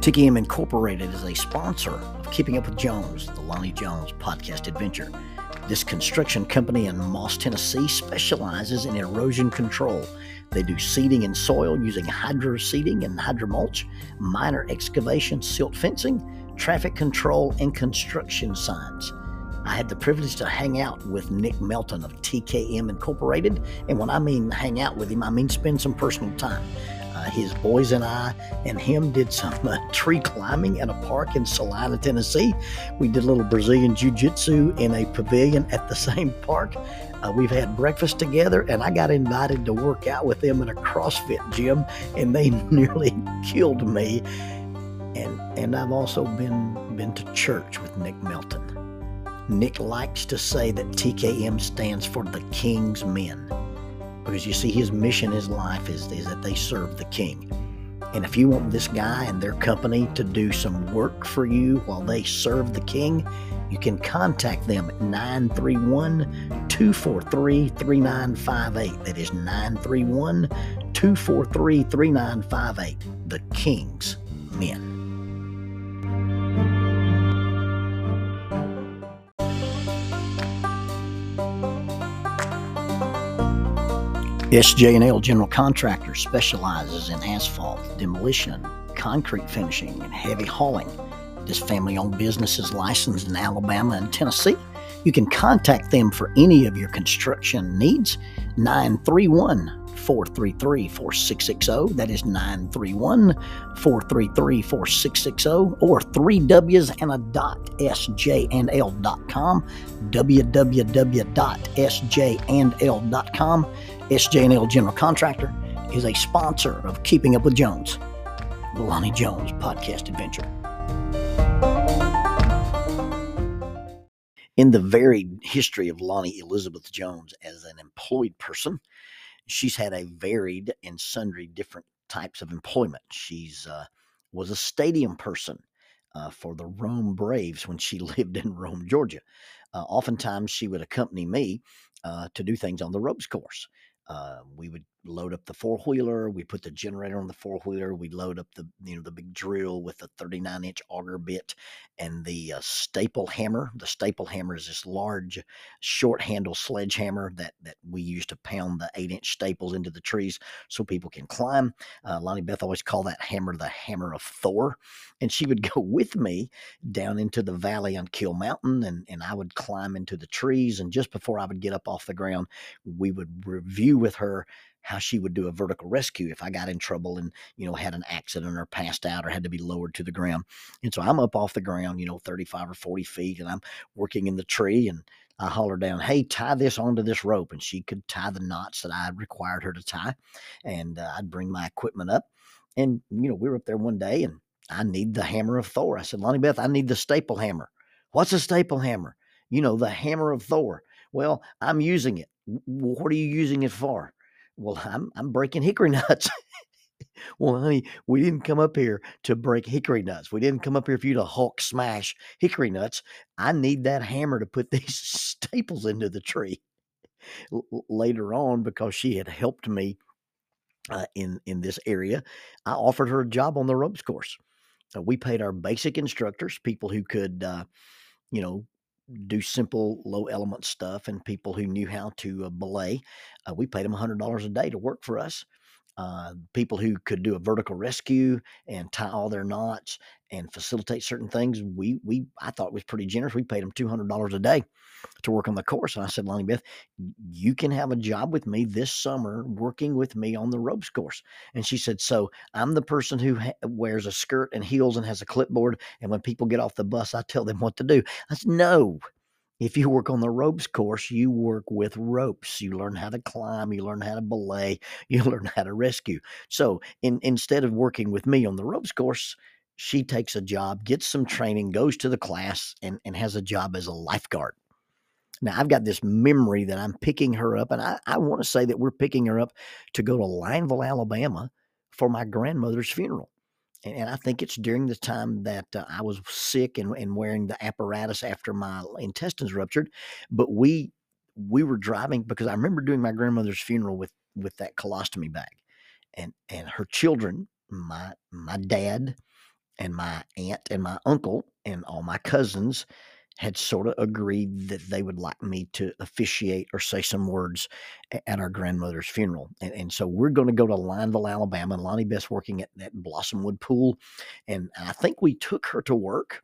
TKM Incorporated is a sponsor of Keeping Up with Jones, the Lonnie Jones podcast adventure. This construction company in Moss, Tennessee specializes in erosion control. They do seeding in soil using hydro seeding and hydromulch, minor excavation, silt fencing, traffic control, and construction signs. I had the privilege to hang out with Nick Melton of TKM Incorporated. And when I mean hang out with him, I mean spend some personal time. Uh, his boys and I and him did some uh, tree climbing in a park in Celina, Tennessee. We did a little Brazilian Jiu Jitsu in a pavilion at the same park. Uh, we've had breakfast together, and I got invited to work out with them in a CrossFit gym, and they nearly killed me. And and I've also been been to church with Nick Melton. Nick likes to say that TKM stands for the King's Men because you see, his mission, his life is, is that they serve the king. And if you want this guy and their company to do some work for you while they serve the king, you can contact them at 931 243 3958. That is 931 243 3958. The King's Men. SJ&L General Contractor specializes in asphalt, demolition, concrete finishing, and heavy hauling. This family-owned business is licensed in Alabama and Tennessee. You can contact them for any of your construction needs. 931 433 4660. That is 931 433 4660 or 3 W's and a dot sjnl.com. www.sjnl.com. SJ&L General Contractor is a sponsor of Keeping Up with Jones, the Lonnie Jones podcast adventure. In the varied history of Lonnie Elizabeth Jones as an employed person, she's had a varied and sundry different types of employment. She's uh, was a stadium person uh, for the Rome Braves when she lived in Rome, Georgia. Uh, oftentimes, she would accompany me uh, to do things on the ropes course. Uh, we would load up the four wheeler. We put the generator on the four wheeler. We load up the you know the big drill with the 39 inch auger bit and the uh, staple hammer. The staple hammer is this large, short handle sledgehammer that that we use to pound the eight inch staples into the trees so people can climb. Uh, Lonnie Beth always called that hammer the hammer of Thor, and she would go with me down into the valley on Keel Mountain, and and I would climb into the trees. And just before I would get up off the ground, we would review with her how she would do a vertical rescue if I got in trouble and, you know, had an accident or passed out or had to be lowered to the ground. And so I'm up off the ground, you know, 35 or 40 feet and I'm working in the tree and I holler down, hey, tie this onto this rope. And she could tie the knots that I required her to tie. And uh, I'd bring my equipment up. And, you know, we were up there one day and I need the hammer of Thor. I said, Lonnie Beth, I need the staple hammer. What's a staple hammer? You know, the hammer of Thor. Well, I'm using it. What are you using it for? Well, I'm I'm breaking hickory nuts. well, honey, we didn't come up here to break hickory nuts. We didn't come up here for you to hulk smash hickory nuts. I need that hammer to put these staples into the tree. L- later on, because she had helped me uh, in in this area, I offered her a job on the ropes course. Uh, we paid our basic instructors, people who could, uh, you know, do simple low element stuff and people who knew how to uh, belay. Uh, we paid them $100 a day to work for us. Uh, people who could do a vertical rescue and tie all their knots and facilitate certain things. We we I thought was pretty generous. We paid them two hundred dollars a day to work on the course. And I said, Lonnie Beth, you can have a job with me this summer working with me on the ropes course. And she said, so I'm the person who ha- wears a skirt and heels and has a clipboard. And when people get off the bus, I tell them what to do. I said, no. If you work on the ropes course, you work with ropes. You learn how to climb, you learn how to belay, you learn how to rescue. So in, instead of working with me on the ropes course, she takes a job, gets some training, goes to the class, and, and has a job as a lifeguard. Now, I've got this memory that I'm picking her up, and I, I want to say that we're picking her up to go to Lineville, Alabama for my grandmother's funeral. And, and I think it's during the time that uh, I was sick and, and wearing the apparatus after my intestines ruptured. But we we were driving because I remember doing my grandmother's funeral with with that colostomy bag, and and her children, my my dad, and my aunt and my uncle and all my cousins had sort of agreed that they would like me to officiate or say some words at our grandmother's funeral. And, and so we're going to go to Lineville, Alabama. And Lonnie Beth's working at that Blossomwood Pool. And I think we took her to work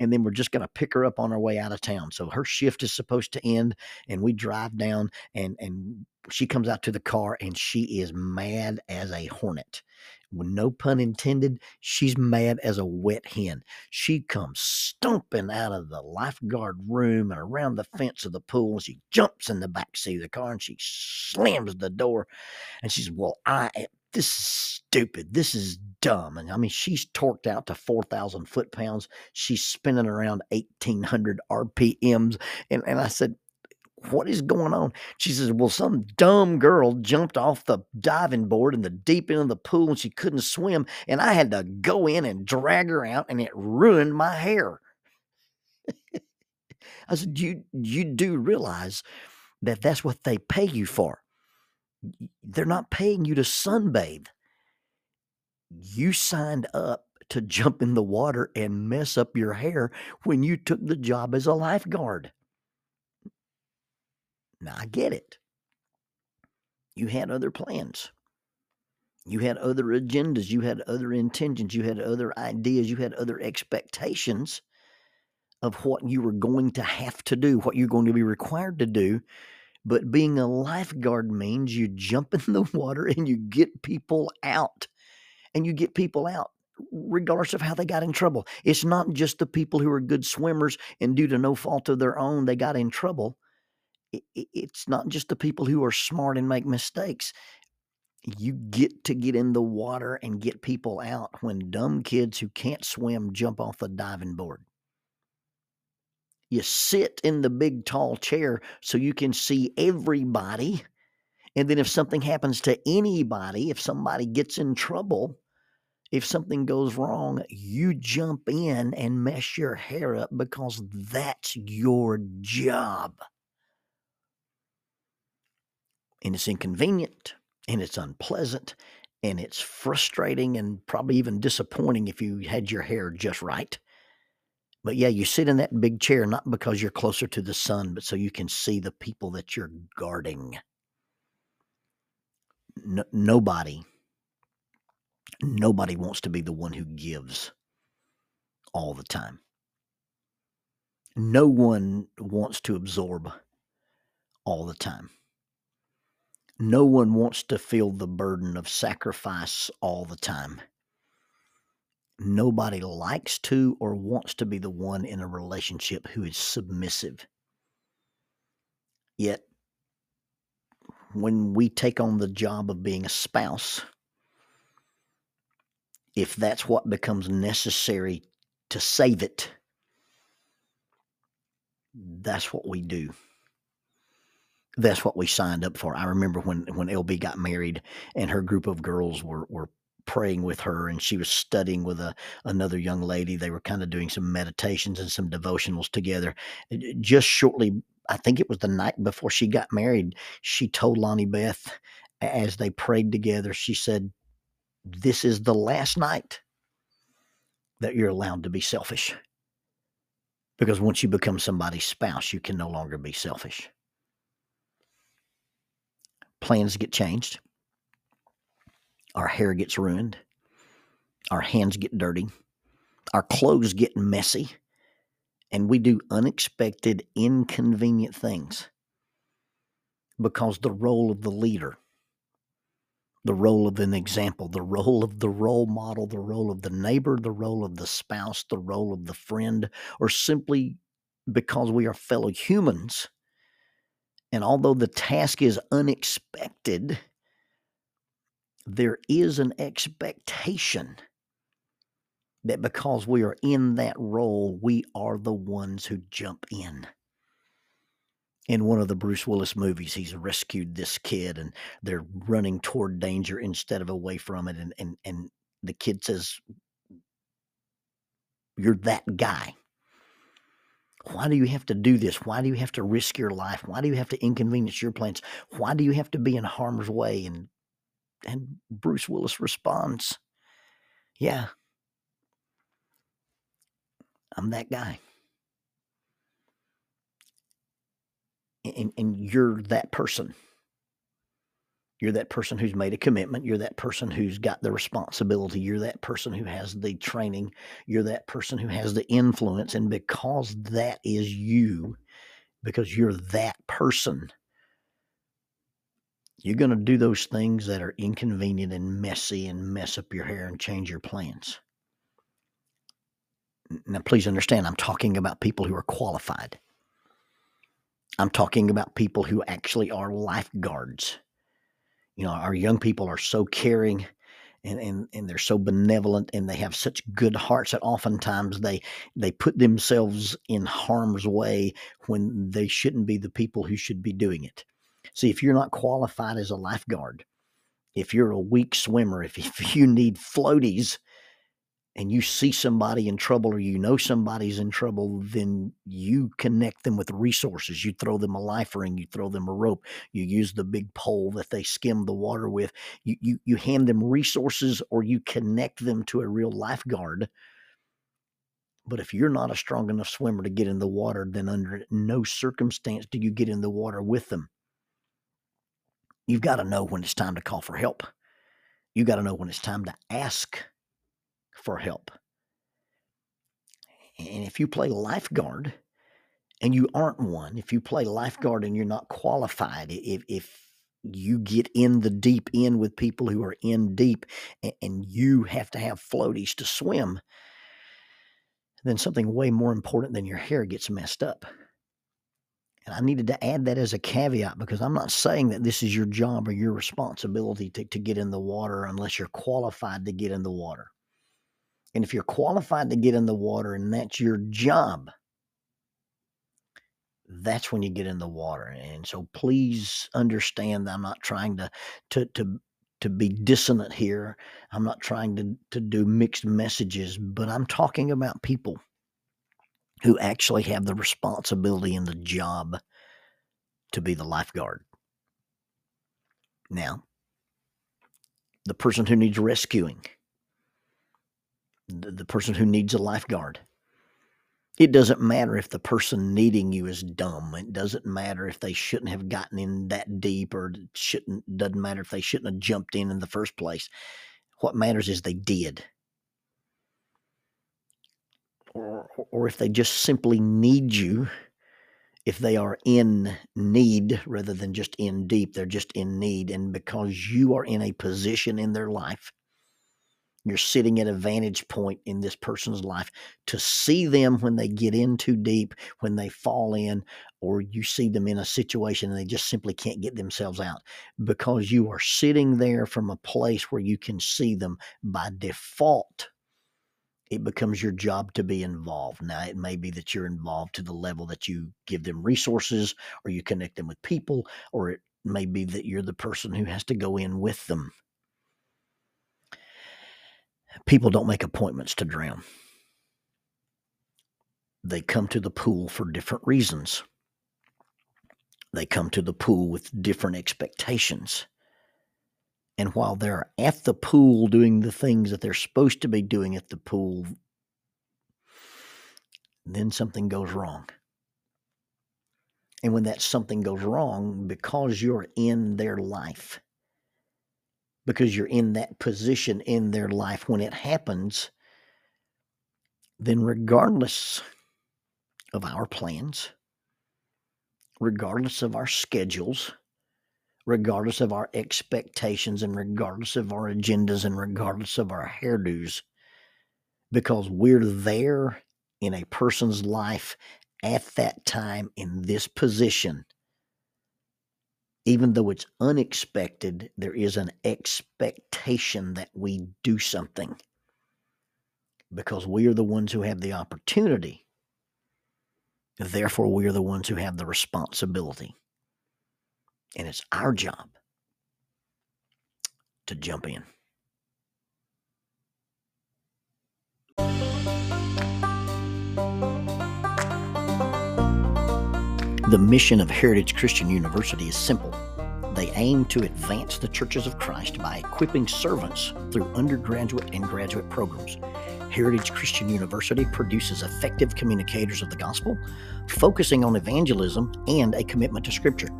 and then we're just going to pick her up on our way out of town. So her shift is supposed to end, and we drive down, and and she comes out to the car, and she is mad as a hornet with no pun intended, she's mad as a wet hen. She comes stomping out of the lifeguard room and around the fence of the pool. And she jumps in the back seat of the car and she slams the door. And she's, Well, I am, this is stupid. This is dumb. And I mean, she's torqued out to 4,000 foot pounds. She's spinning around 1,800 RPMs. And, and I said, what is going on? She says, Well, some dumb girl jumped off the diving board in the deep end of the pool and she couldn't swim. And I had to go in and drag her out and it ruined my hair. I said, You, you do realize that that's what they pay you for. They're not paying you to sunbathe. You signed up to jump in the water and mess up your hair when you took the job as a lifeguard. Now, I get it. You had other plans. You had other agendas. You had other intentions. You had other ideas. You had other expectations of what you were going to have to do, what you're going to be required to do. But being a lifeguard means you jump in the water and you get people out. And you get people out regardless of how they got in trouble. It's not just the people who are good swimmers and due to no fault of their own, they got in trouble it's not just the people who are smart and make mistakes. You get to get in the water and get people out when dumb kids who can't swim jump off the diving board. You sit in the big tall chair so you can see everybody. And then if something happens to anybody, if somebody gets in trouble, if something goes wrong, you jump in and mess your hair up because that's your job and it's inconvenient and it's unpleasant and it's frustrating and probably even disappointing if you had your hair just right. But yeah, you sit in that big chair not because you're closer to the sun, but so you can see the people that you're guarding. No, nobody, nobody wants to be the one who gives all the time. No one wants to absorb all the time no one wants to feel the burden of sacrifice all the time. Nobody likes to or wants to be the one in a relationship who is submissive. Yet, when we take on the job of being a spouse, if that's what becomes necessary to save it, that's what we do that's what we signed up for. I remember when when LB got married and her group of girls were were praying with her and she was studying with a another young lady. They were kind of doing some meditations and some devotionals together. Just shortly, I think it was the night before she got married, she told Lonnie Beth as they prayed together, she said, This is the last night that you're allowed to be selfish. Because once you become somebody's spouse, you can no longer be selfish plans get changed, our hair gets ruined, our hands get dirty, our clothes get messy, and we do unexpected, inconvenient things because the role of the leader, the role of an example, the role of the role model, the role of the neighbor, the role of the spouse, the role of the friend, or simply because we are fellow humans and although the task is unexpected, there is an expectation that because we are in that role, we are the ones who jump in. In one of the Bruce Willis movies, he's rescued this kid and they're running toward danger instead of away from it. And, and, and the kid says, You're that guy. Why do you have to do this? Why do you have to risk your life? Why do you have to inconvenience your plans? Why do you have to be in harm's way? And and Bruce Willis responds, Yeah, I'm that guy. And, and you're that person. You're that person who's made a commitment. You're that person who's got the responsibility. You're that person who has the training. You're that person who has the influence. And because that is you, because you're that person, you're going to do those things that are inconvenient and messy and mess up your hair and change your plans. Now, please understand, I'm talking about people who are qualified. I'm talking about people who actually are lifeguards. You know, our young people are so caring and, and, and they're so benevolent and they have such good hearts that oftentimes they they put themselves in harm's way when they shouldn't be the people who should be doing it. See, if you're not qualified as a lifeguard, if you're a weak swimmer, if, if you need floaties, and you see somebody in trouble or you know somebody's in trouble, then you connect them with resources. You throw them a life ring, you throw them a rope, you use the big pole that they skim the water with. You, you, you hand them resources or you connect them to a real lifeguard. But if you're not a strong enough swimmer to get in the water, then under no circumstance do you get in the water with them. You've got to know when it's time to call for help. You've got to know when it's time to ask for help. And if you play lifeguard and you aren't one, if you play mm-hmm. lifeguard and you're not qualified, if, if you get in the deep end with people who are in deep and, and you have to have floaties to swim, then something way more important than your hair gets messed up. And I needed to add that as a caveat because I'm not saying that this is your job or your responsibility to, to get in the water unless you're qualified to get in the water. And if you're qualified to get in the water and that's your job, that's when you get in the water. And so please understand that I'm not trying to to to to be dissonant here. I'm not trying to, to do mixed messages, but I'm talking about people who actually have the responsibility and the job to be the lifeguard. Now, the person who needs rescuing, the, person who needs a lifeguard. It doesn't matter if the person needing you is dumb. It doesn't matter if they shouldn't have gotten in that deep or shouldn't doesn't matter if they shouldn't have jumped in in the first place. What matters is they did. Or, or if they just simply need you, if they are in need rather than just in deep, they're just in need. And because you are in a position in their life you're sitting at a vantage point in this person's life to see them when they get in too deep, when they fall in, or you see them in a situation and they just simply can't get themselves out because you are sitting there from a place where you can see them by default. It becomes your job to be involved. Now, it may be that you're involved to the level that you give them resources or you connect them with people, or it may be that you're the person who has to go in with them People don't make appointments to drown. They come to the pool for different reasons. They come to the pool with different expectations. And while they're at the pool doing the things that they're supposed to be doing at the pool, then something goes wrong. And when that something goes wrong, because you're in their life, because you're in that position in their life when it happens, then regardless of our plans, regardless of our schedules, regardless of our expectations, and regardless of our agendas, and regardless of our hairdos, because we're there in a person's life at that time in this position even though it's unexpected, there is an expectation that we do something because we are the ones who have the opportunity. Therefore, we are the ones who have the responsibility. And it's our job to jump in. The mission of Heritage Christian University is simple. They aim to advance the churches of Christ by equipping servants through undergraduate and graduate programs. Heritage Christian University produces effective communicators of the gospel, focusing on evangelism and a commitment to Scripture.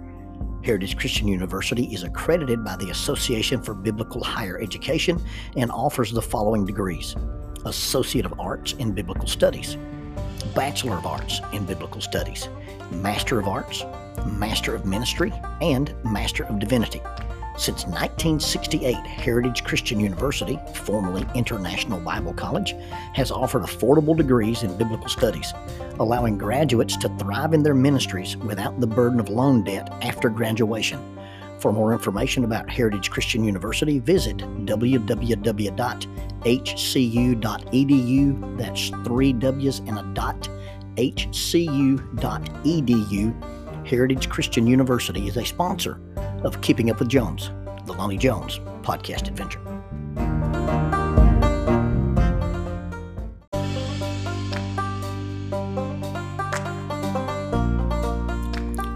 Heritage Christian University is accredited by the Association for Biblical Higher Education and offers the following degrees Associate of Arts in Biblical Studies, Bachelor of Arts in Biblical Studies, Master of Arts, Master of Ministry, and Master of Divinity. Since 1968, Heritage Christian University, formerly International Bible College, has offered affordable degrees in biblical studies, allowing graduates to thrive in their ministries without the burden of loan debt after graduation. For more information about Heritage Christian University, visit www.hcu.edu. That's three W's and a dot. hcu.edu. Heritage Christian University is a sponsor of Keeping Up with Jones, the Lonnie Jones podcast adventure.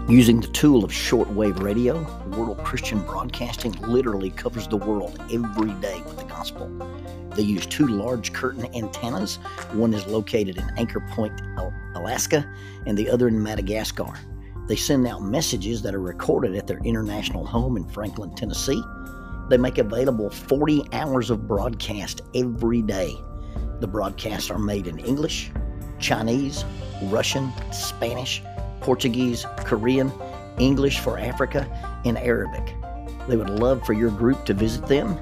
Using the tool of shortwave radio, World Christian Broadcasting literally covers the world every day with the gospel. They use two large curtain antennas. One is located in Anchor Point, Alaska, and the other in Madagascar. They send out messages that are recorded at their international home in Franklin, Tennessee. They make available 40 hours of broadcast every day. The broadcasts are made in English, Chinese, Russian, Spanish, Portuguese, Korean, English for Africa, and Arabic. They would love for your group to visit them.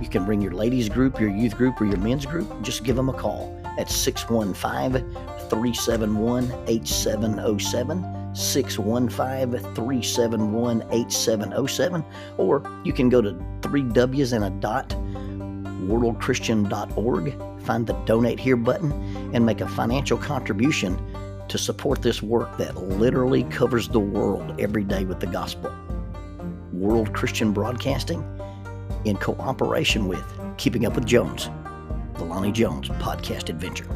You can bring your ladies group, your youth group, or your men's group. Just give them a call at 615 371 8707 615 371 8707, or you can go to three W's and a dot worldchristian.org, find the donate here button, and make a financial contribution to support this work that literally covers the world every day with the gospel. World Christian Broadcasting, in cooperation with Keeping Up with Jones, the Lonnie Jones podcast adventure.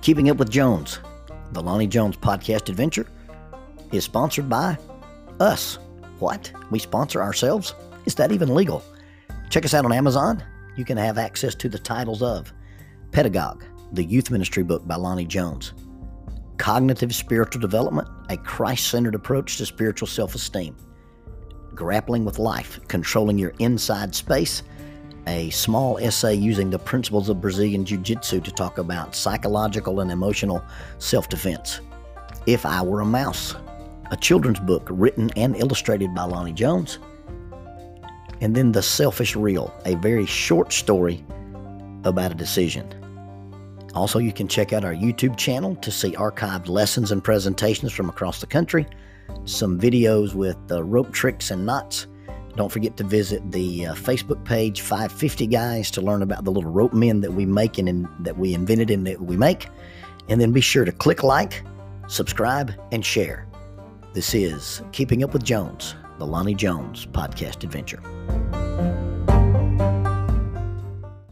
Keeping Up with Jones, the Lonnie Jones podcast adventure, is sponsored by us. What? We sponsor ourselves? Is that even legal? Check us out on Amazon. You can have access to the titles of Pedagogue, the youth ministry book by Lonnie Jones, Cognitive Spiritual Development, a Christ centered approach to spiritual self esteem, Grappling with Life, Controlling Your Inside Space, a small essay using the principles of Brazilian Jiu Jitsu to talk about psychological and emotional self defense. If I Were a Mouse, a children's book written and illustrated by Lonnie Jones. And then The Selfish Reel, a very short story about a decision. Also, you can check out our YouTube channel to see archived lessons and presentations from across the country, some videos with uh, rope tricks and knots don't forget to visit the uh, Facebook page 550 Guys to learn about the little rope men that we make and in, that we invented and that we make. And then be sure to click like, subscribe, and share. This is Keeping Up with Jones, the Lonnie Jones podcast adventure.